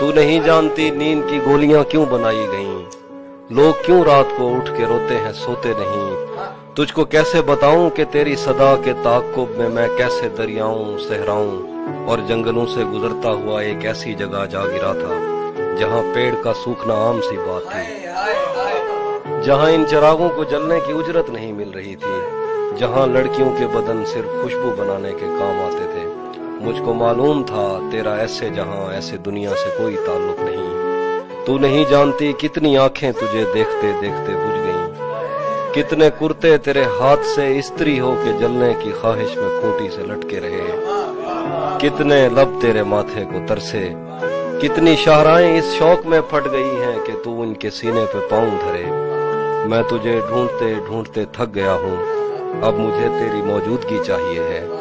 تو نہیں جانتی نیند کی گولیاں کیوں بنائی گئیں؟ لوگ کیوں رات کو اٹھ کے روتے ہیں، سوتے نہیں؟ تجھ کو کیسے بتاؤں کہ تیری صدا کے تعقب میں میں کیسے دریاؤں، صحراؤں اور جنگلوں سے گزرتا ہوا ایک ایسی جگہ جا گرا تھا، جہاں پیڑ کا سوکھنا عام سی بات تھی، جہاں ان چراغوں کو جلنے کی اجرت نہیں مل رہی تھی، جہاں لڑکیوں کے بدن صرف خوشبو بنانے کے کام آتے تھے۔ مجھ کو معلوم تھا، تیرا ایسے جہاں، ایسے دنیا سے کوئی تعلق نہیں۔ تو نہیں جانتی کتنی آنکھیں تجھے دیکھتے دیکھتے بج گئیں۔ کتنے کرتے تیرے ہاتھ سے استری ہو کے جلنے کی خواہش میں کھوٹی سے لٹکے رہے۔ کتنے لب تیرے ماتھے کو ترسے۔ کتنی شاہراہیں اس شوق میں پھٹ گئی ہیں کہ تو ان کے سینے پہ پاؤں دھرے۔ میں تجھے ڈھونڈتے ڈھونڈتے تھک گیا ہوں۔ اب مجھے تیری موجودگی چاہیے ہے۔